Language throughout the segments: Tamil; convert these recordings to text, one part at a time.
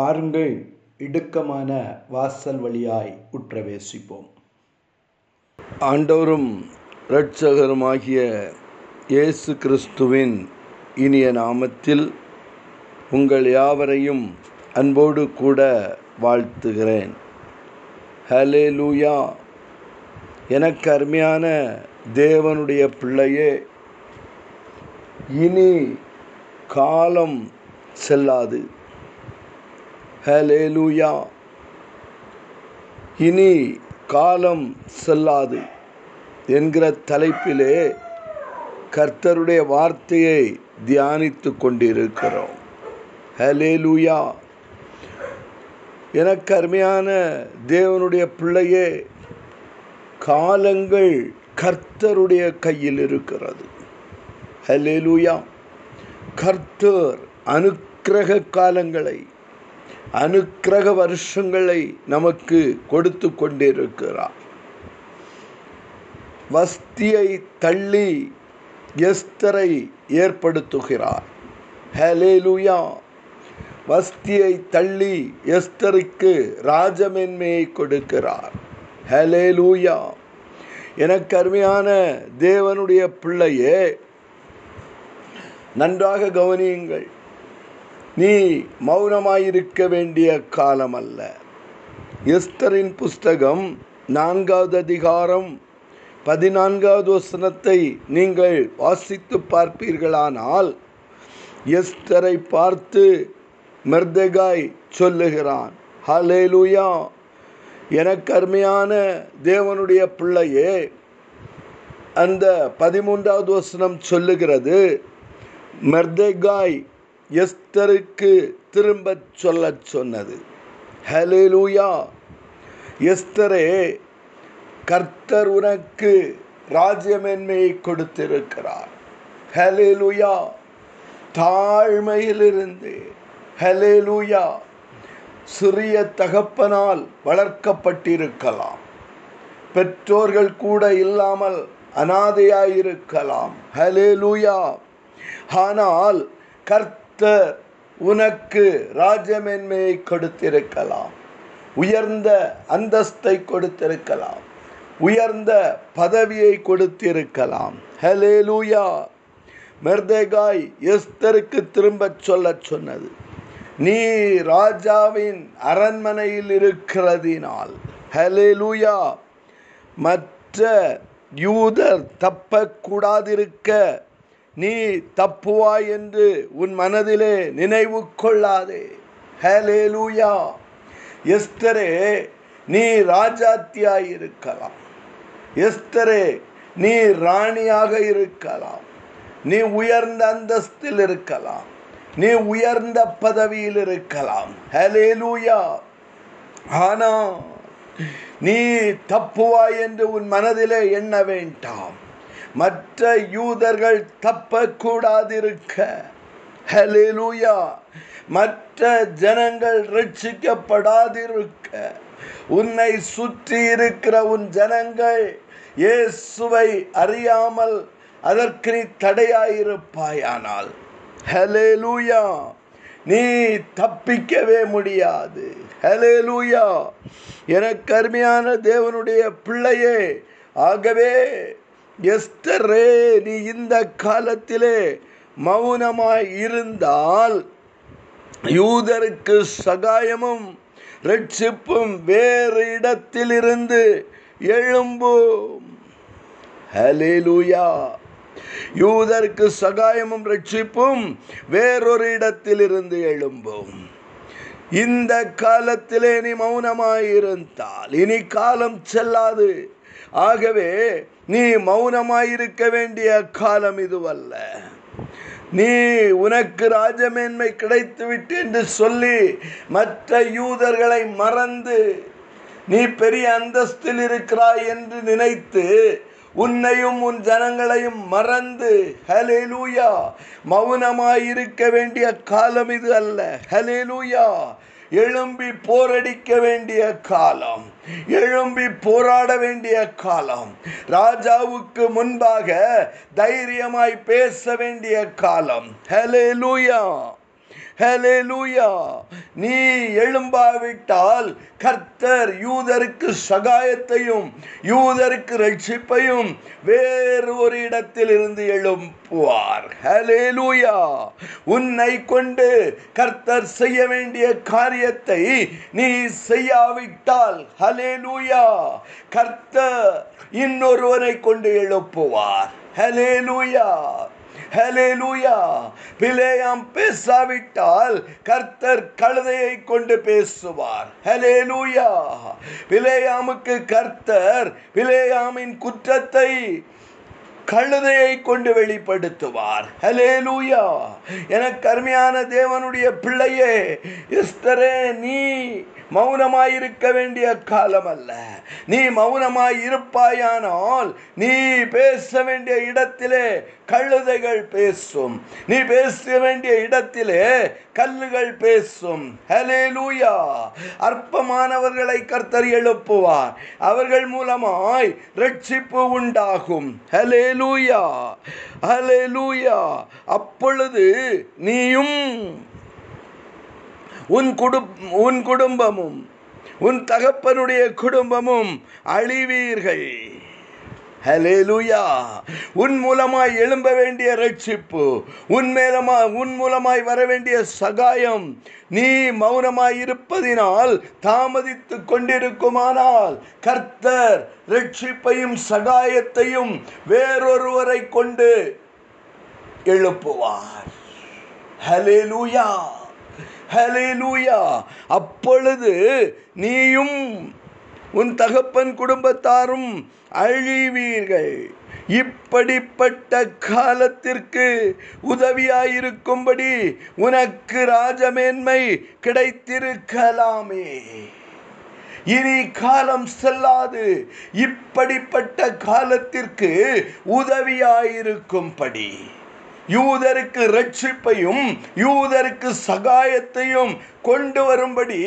பாருங்கள் இடுக்கமான வாசல் வழியாய் உற்றவேசிப்போம். ஆண்டவரும் இரட்சகருமாகிய இயேசு கிறிஸ்துவின் இனிய நாமத்தில் உங்கள் யாவரையும் அன்போடு கூட வாழ்த்துகிறேன். ஹலே லூயா எனக்கு அருமையான தேவனுடைய பிள்ளையே இனி காலம் செல்லாது. ஹலேலூயா இனி காலம் செல்லாது என்கிற தலைப்பிலே கர்த்தருடைய வார்த்தையை தியானித்து கொண்டிருக்கிறோம். ஹலேலூயா எனக்கு அருமையான தேவனுடைய பிள்ளையே காலங்கள் கர்த்தருடைய கையில் இருக்கிறது. ஹலேலூயா கர்த்தர் அனுக்கிரக காலங்களை அனுக்கிரக வருஷங்களை நமக்கு கொடுத்து கொண்டிருக்கிறார். வஸ்தியை தள்ளி எஸ்தரை ஏற்படுத்துகிறார். ஹலேலுயா வஸ்தியை தள்ளி எஸ்தருக்கு ராஜமென்மையை கொடுக்கிறார். ஹலேலூயா எனக்கு அருமையான தேவனுடைய பிள்ளையே நன்றாக கவனியுங்கள். நீ மௌனமாயிருக்க வேண்டிய காலம் அல்ல எஸ்தரின் புஸ்தகம் நான்காவது அதிகாரம் பதினான்காவது வசனத்தை நீங்கள் வாசித்து பார்ப்பீர்களானால் எஸ்தரை பார்த்து மெர்தகாய் சொல்லுகிறான் ஹலேலுயா எனக்கு அருமையான தேவனுடைய பிள்ளையே. அந்த பதிமூன்றாவது வசனம் சொல்லுகிறது மெர்தகாய் எஸ்தருக்கு திரும்ப சொல்ல சொன்னது. ஹலேலூயா எஸ்தரே கர்த்தர் உனக்கு ராஜ்யமென்மையை கொடுத்திருக்கிறார். ஹலேலுயா தாழ்மையிலிருந்து. ஹலேலூயா சிறிய தகப்பனால் வளர்க்கப்பட்டிருக்கலாம். பெற்றோர்கள் கூட இல்லாமல் அனாதையாயிருக்கலாம். ஹலேலூயா ஆனால் கர்த்தர் உனக்கு ராஜமேன்மையை கொடுத்திருக்கலாம். உயர்ந்த அந்தஸ்தை கொடுத்திருக்கலாம். உயர்ந்த பதவியை கொடுத்திருக்கலாம். ஹலே லூயா மெர்தேகாய் எஸ்தருக்கு திரும்பச் சொல்ல சொன்னது. நீ ராஜாவின் அரண்மனையில் இருக்கிறதினால். ஹலே லூயா மற்ற யூதர் தப்பக்கூடாதிருக்க நீ தப்புவாய் என்று உன் மனதிலே நினைவு கொள்ளாதே. ஹேலேலூயா எஸ்தரே நீ ராஜாத்தியாய் இருக்கலாம். எஸ்தரே நீ ராணியாக இருக்கலாம். நீ உயர்ந்த அந்தஸ்தில் இருக்கலாம். நீ உயர்ந்த பதவியில் இருக்கலாம். ஹலே லூயா ஆனா நீ தப்புவாய் என்று உன் மனதிலே எண்ண வேண்டாம். மற்ற யூதர்கள் தப்பக்கூடாதிருக்க. ஹலேலூயா மற்ற ஜனங்கள் ரட்சிக்கப்படாதிருக்க உன்னை சுற்றி இருக்கிற உன் ஜனங்கள் இயேசுவை அறியாமல் அதற்கு நீ தடையாயிருப்பாயானால். ஹலேலூயா நீ தப்பிக்கவே முடியாது. ஹலேலூயா எனக்கு அருமையான தேவனுடைய பிள்ளையே. ஆகவே எஸ்தரே நீ இந்த காலத்திலே மௌனமாய் இருந்தால் யூதருக்கு சகாயமும் ரட்சிப்பும் வேறு இடத்திலிருந்து எழும்பும் ஹலேலூயா யூதருக்கு சகாயமும் ரட்சிப்பும் வேறொரு இடத்திலிருந்து எழும்பும் இந்த காலத்திலே நீ மௌனமாயிருந்தால் இனி காலம் செல்லாது. ஆகவே நீ மௌனமாயிருக்க வேண்டிய காலம் இதுவல்ல. நீ உனக்கு ராஜமேன்மை கிடைத்துவிட்டு என்று சொல்லி மற்ற யூதர்களை மறந்து நீ பெரிய அந்தஸ்தில் இருக்கிறாய் என்று நினைத்து உன்னையும் உன் ஜனங்களையும் மறந்து ஹலேலூயா மௌனமாயிருக்க வேண்டிய காலம் இது அல்ல. ஹலேலூயா எழும்பி போரடிக்க வேண்டிய காலம் எழும்பி போராட வேண்டிய காலம் ராஜாவுக்கு முன்பாக தைரியமாய் பேச வேண்டிய காலம். ஹலே லூயா ஹலேலூயா நீ எழும்பாவிட்டால் கர்த்தர் யூதருக்கு சகாயத்தையும் யூதருக்கு ரட்சிப்பையும் வேறு ஒரு இடத்தில் இருந்து எழுப்புவார் ஹலேலூயா உன்னை கொண்டு கர்த்தர் செய்ய வேண்டிய காரியத்தை நீ செய்யாவிட்டால் ஹலேலூயா கர்த்தர் இன்னொருவரை கொண்டு எழுப்புவார். ஹலேலூயா ஹலேலூயா பிலேயாம் பேசாவிட்டால் கர்த்தர் கழுதையை கொண்டு பேசுவார். ஹலேலூயா பிலேயாமுக்கு கர்த்தர் பிலேயாமின் குற்றத்தை கழுதையை கொண்டு வெளிப்படுத்துவார். ஹலேலூயா எனக்கு அருமையான தேவனுடைய பிள்ளையே இஸ்தரே நீ மௌனமாயிருக்க வேண்டிய காலம் அல்ல நீ மௌனமாய் இருப்பாயானால் நீ பேச வேண்டிய இடத்திலே கழுதைகள் பேசும். நீ பேச வேண்டிய இடத்திலே கல்லுகள் பேசும். ஹalleluya. அற்பமானவர்களை கர்த்தர் எழுப்புவார். அவர்கள் மூலமாய் ரட்சிப்பு உண்டாகும். ஹalleluya. ஹalleluya. அப்பொழுது நீயும் உன் குடும் உன் குடும்பமும் உன் தகப்பனுடைய குடும்பமும் அழிவீர்கள். ஹலேலுயா உன் மூலமாய் எழும்ப வேண்டிய ரட்சிப்பு உன் மேலமா உன் மூலமாய் வர வேண்டிய சகாயம் நீ மௌனமாய் இருப்பதினால் தாமதித்து கொண்டிருக்குமானால் கர்த்தர் ரட்சிப்பையும் சகாயத்தையும் வேறொருவரை கொண்டு எழுப்புவார். ஹalleluya. லூயா அப்பொழுது நீயும் உன் தகப்பன் குடும்பத்தாரும் அழிவீர்கள். இப்படிப்பட்ட காலத்திற்கு உதவியாயிருக்கும்படி உனக்கு ராஜமேன்மை கிடைத்திருக்கலாமே. இனி காலம் செல்லாது. இப்படிப்பட்ட காலத்திற்கு உதவியாயிருக்கும்படி. யூதருக்கு ரட்சிப்பையும் யூதருக்கு சகாயத்தையும் கொண்டு வரும்படி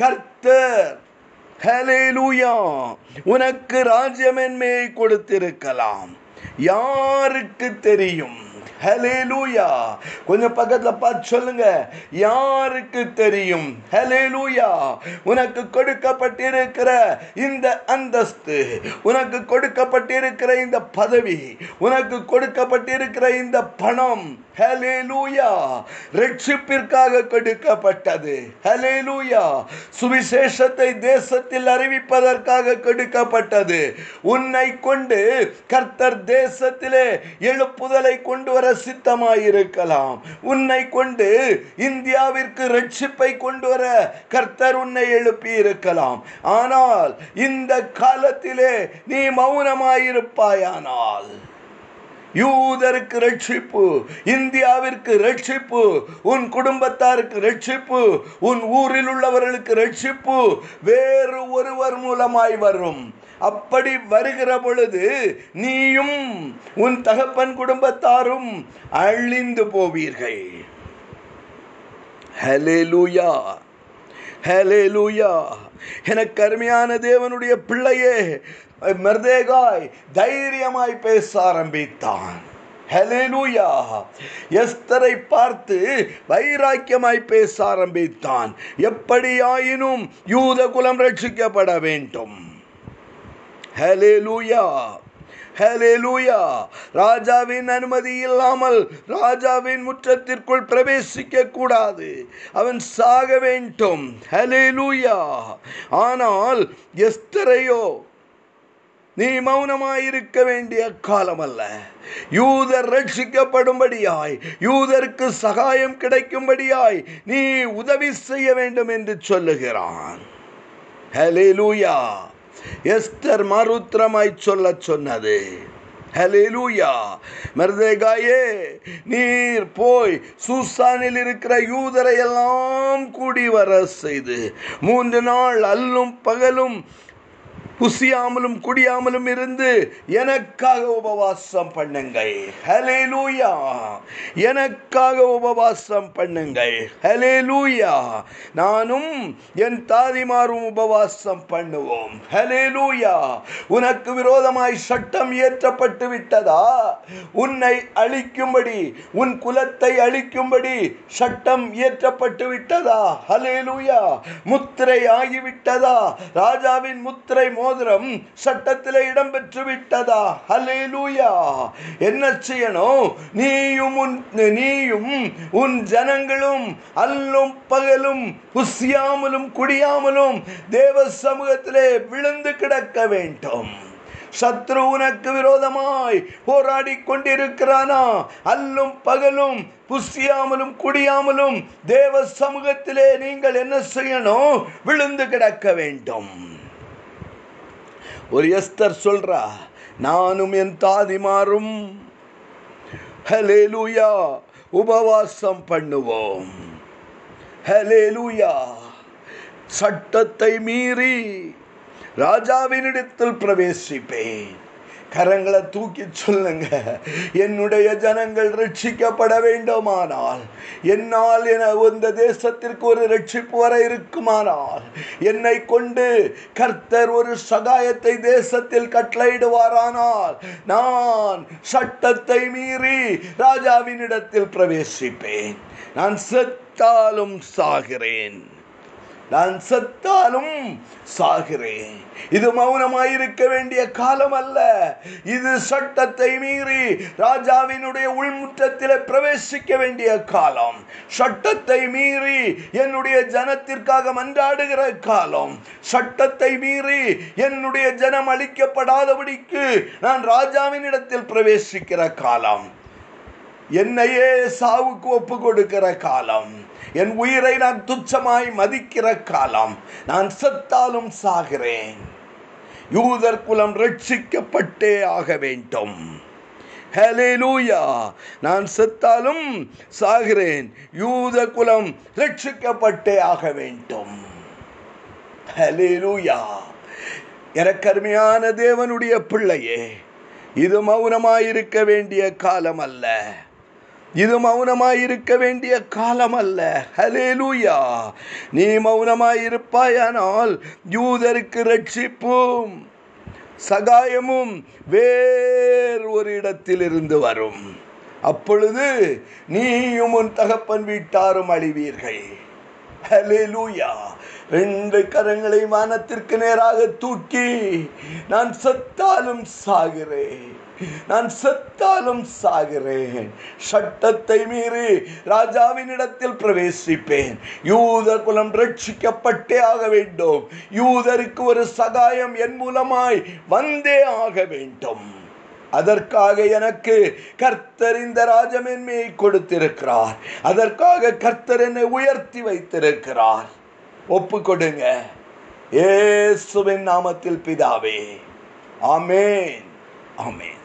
கர்த்தர் ஹலேலூயா உனக்கு ராஜ்யமென்மையை கொடுத்திருக்கலாம். யாருக்கு தெரியும்? ஹalleluya கொஞ்சம் பக்கத்துல பார்த்து சொல்லுங்க. யாருக்கு தெரியும்? ஹalleluya உனக்கு கொடுக்கப்பட்டிருக்கிற இந்த அந்தஸ்து உனக்கு கொடுக்கப்பட்டிருக்கிற இந்த பதவி உனக்கு கொடுக்கப்பட்டிருக்கிற இந்த பணம் ஹalleluya ரட்சிப்பிற்காக கொடுக்கப்பட்டது. ஹalleluya சுவிசேஷத்தை தேசத்தில் அறிவிப்பதற்காக கொடுக்கப்பட்டது. உன்னை கொண்டு கர்த்தர் தேசத்திலே எழுப்புதலை கொண்டு வர சித்தமாயிருக்கலாம் உன்னை கொண்டு இந்தியாவிற்கு ரட்சிப்பை கொண்டு வர கர்த்தர் உன்னை எழுப்பி இருக்கலாம் ஆனால் இந்த காலத்திலே நீ மௌனமாயிருப்பாயானால் யூதருக்கு ரட்சிப்பு இந்தியாவிற்கு ரட்சிப்பு உன் குடும்பத்தாருக்கு ரட்சிப்பு உன் ஊரில் உள்ளவர்களுக்கு ரட்சிப்பு வேறு ஒருவர் மூலமாய் வரும். அப்படி வருகிற பொழுது நீயும் உன் தகப்பன் குடும்பத்தாரும் அழிந்து போவீர்கள். ஹalleluya லூயா எனக்கு அருமையான தேவனுடைய பிள்ளையே மர்தேகாய் தைரியமாய் பேச ஆரம்பித்தான். ஹalleluya எஸ்தரை பார்த்து வைராக்கியமாய் பேச ஆரம்பித்தான். எப்படியாயினும் யூத குலம் ரட்சிக்கப்பட வேண்டும். ஹலே லூயா ஹலேலூயா ராஜாவின் அனுமதி இல்லாமல் ராஜாவின் முற்றத்திற்குள் பிரவேசிக்க கூடாது அவன் சாக வேண்டும். ஹலேலூயா ஆனால் எஸ்தரையோ நீ மௌனமாயிருக்க வேண்டிய காலம் அல்ல யூதர் ரட்சிக்கப்படும்படியாய் யூதருக்கு சகாயம் கிடைக்கும்படியாய் நீ உதவி செய்ய வேண்டும் என்று சொல்லுகிறான். ஹalleluya. எஸ்தர் மருத்திரமாய் சொல்ல சொன்னது. ஹalleluya மருதேகாயே நீர் போய் சூசானில் இருக்கிற யூதரை எல்லாம் கூடி வர செய்து மூன்று நாள் அல்லும் பகலும் புசியாமலும் குடியாமலும் இருந்து எனக்காக உபவாசம் பண்ணுங்கள். ஹலே லூயா எனக்காக உபவாசம் பண்ணுங்கள். ஹலே லூயா நானும் என் தாதிமாரும் உபவாசம் பண்ணுவோம். ஹலே லூயா உனக்கு விரோதமாய் சட்டம் இயற்றப்பட்டு விட்டதா? உன்னை அழிக்கும்படி உன் குலத்தை அழிக்கும்படி சட்டம் இயற்றப்பட்டு விட்டதா? ஹலே லூயா முத்திரை ஆகிவிட்டதா ராஜாவின் முத்திரை மோதிரம் சட்டத்திலே இடம்பெற்று விட்டதா? ஹலேலூயா என்ன செய்யணும்? நீயும் உன் நீயும் உன் ஜனங்களும் அல்லும் பகலும் புசியாமலும் குடியாமலும் தேவ சமூகத்திலே விழுந்து கிடக்க வேண்டும். சத்ரு உனக்கு விரோதமாய் போராடி கொண்டிருக்கிறானா? அல்லும் பகலும் புசியாமலும் குடியாமலும் தேவ சமூகத்திலே நீங்கள் என்ன செய்யணும்? விழுந்து கிடக்க வேண்டும். ஒரு எஸ்தர் சொல்றா நானும் என் தாதிமாரும் ஹலேலூயா உபவாசம் பண்ணுவோம். ஹலேலூயா சட்டத்தை மீறி ராஜாவினிடத்தில் பிரவேசிப்பேன். கரங்களை தூக்கி சொல்லுங்க. என்னுடைய ஜனங்கள் ரட்சிக்கப்பட வேண்டுமானால் என்னால் என இந்த தேசத்திற்கு ஒரு ரட்சிப்பு வர இருக்குமானால் என்னை கொண்டு கர்த்தர் ஒரு சகாயத்தை தேசத்தில் கட்டளையிடுவாரானால் நான் சட்டத்தை மீறி ராஜாவினிடத்தில் பிரவேசிப்பேன். நான் செத்தாலும் சாகிறேன். நான் செத்தாலும் சாகிறேன். இது மௌனமாயிருக்க வேண்டிய காலம் அல்ல இது சட்டத்தை மீறி ராஜாவினுடைய உள்முற்றத்தில் பிரவேசிக்க வேண்டிய காலம். சட்டத்தை மீறி என்னுடைய ஜனத்திற்காக மன்றாடுகிற காலம். சட்டத்தை மீறி என்னுடைய ஜனம் அளிக்கப்படாதபடிக்கு நான் ராஜாவின் இடத்தில் பிரவேசிக்கிற காலம். என்னையே சாவுக்கு ஒப்பு கொடுக்கிற காலம். என் உயிரை நான் துச்சமாய் மதிக்கிற காலம். நான் செத்தாலும் சாகிறேன். யூதர் குலம் ரட்சிக்கப்பட்டே ஆக வேண்டும். ஹலேலூயா நான் செத்தாலும் சாகிறேன். யூத குலம் ரட்சிக்கப்பட்டே ஆக வேண்டும். ஹலேலூயா எனக்கருமையான தேவனுடைய பிள்ளையே இது மௌனமாயிருக்க வேண்டிய காலம் அல்ல இது மௌனமாயிருக்க வேண்டிய காலம் அல்ல ஹலேலூயா நீ மௌனமாயிருப்பாயானால் யூதருக்கு ரட்சிப்பும் சகாயமும் வேறு ஒரு இடத்திலிருந்து வரும். அப்பொழுது நீயும் உன் தகப்பன் வீட்டாரும் அழிவீர்கள். ஹலேலூயா ரெண்டு கரங்களை வானத்திற்கு நேராக தூக்கி நான் சத்தாலும் சாகிறேன். நான் செத்தாலும் சாகிறேன். சட்டத்தை மீறி ராஜாவின் இடத்தில் பிரவேசிப்பேன். யூதர் குலம் ரட்சிக்கப்பட்டே ஆக வேண்டும். யூதருக்கு ஒரு சகாயம் என் மூலமாய் வந்தே ஆக வேண்டும். அதற்காக எனக்கு கர்த்தர் இந்த ராஜமென்மையை கொடுத்திருக்கிறார். அதற்காக கர்த்தர் என்னை உயர்த்தி வைத்திருக்கிறார். ஒப்பு கொடுங்க ஏசுவின் நாமத்தில் பிதாவே. ஆமேன். ஆமேன்.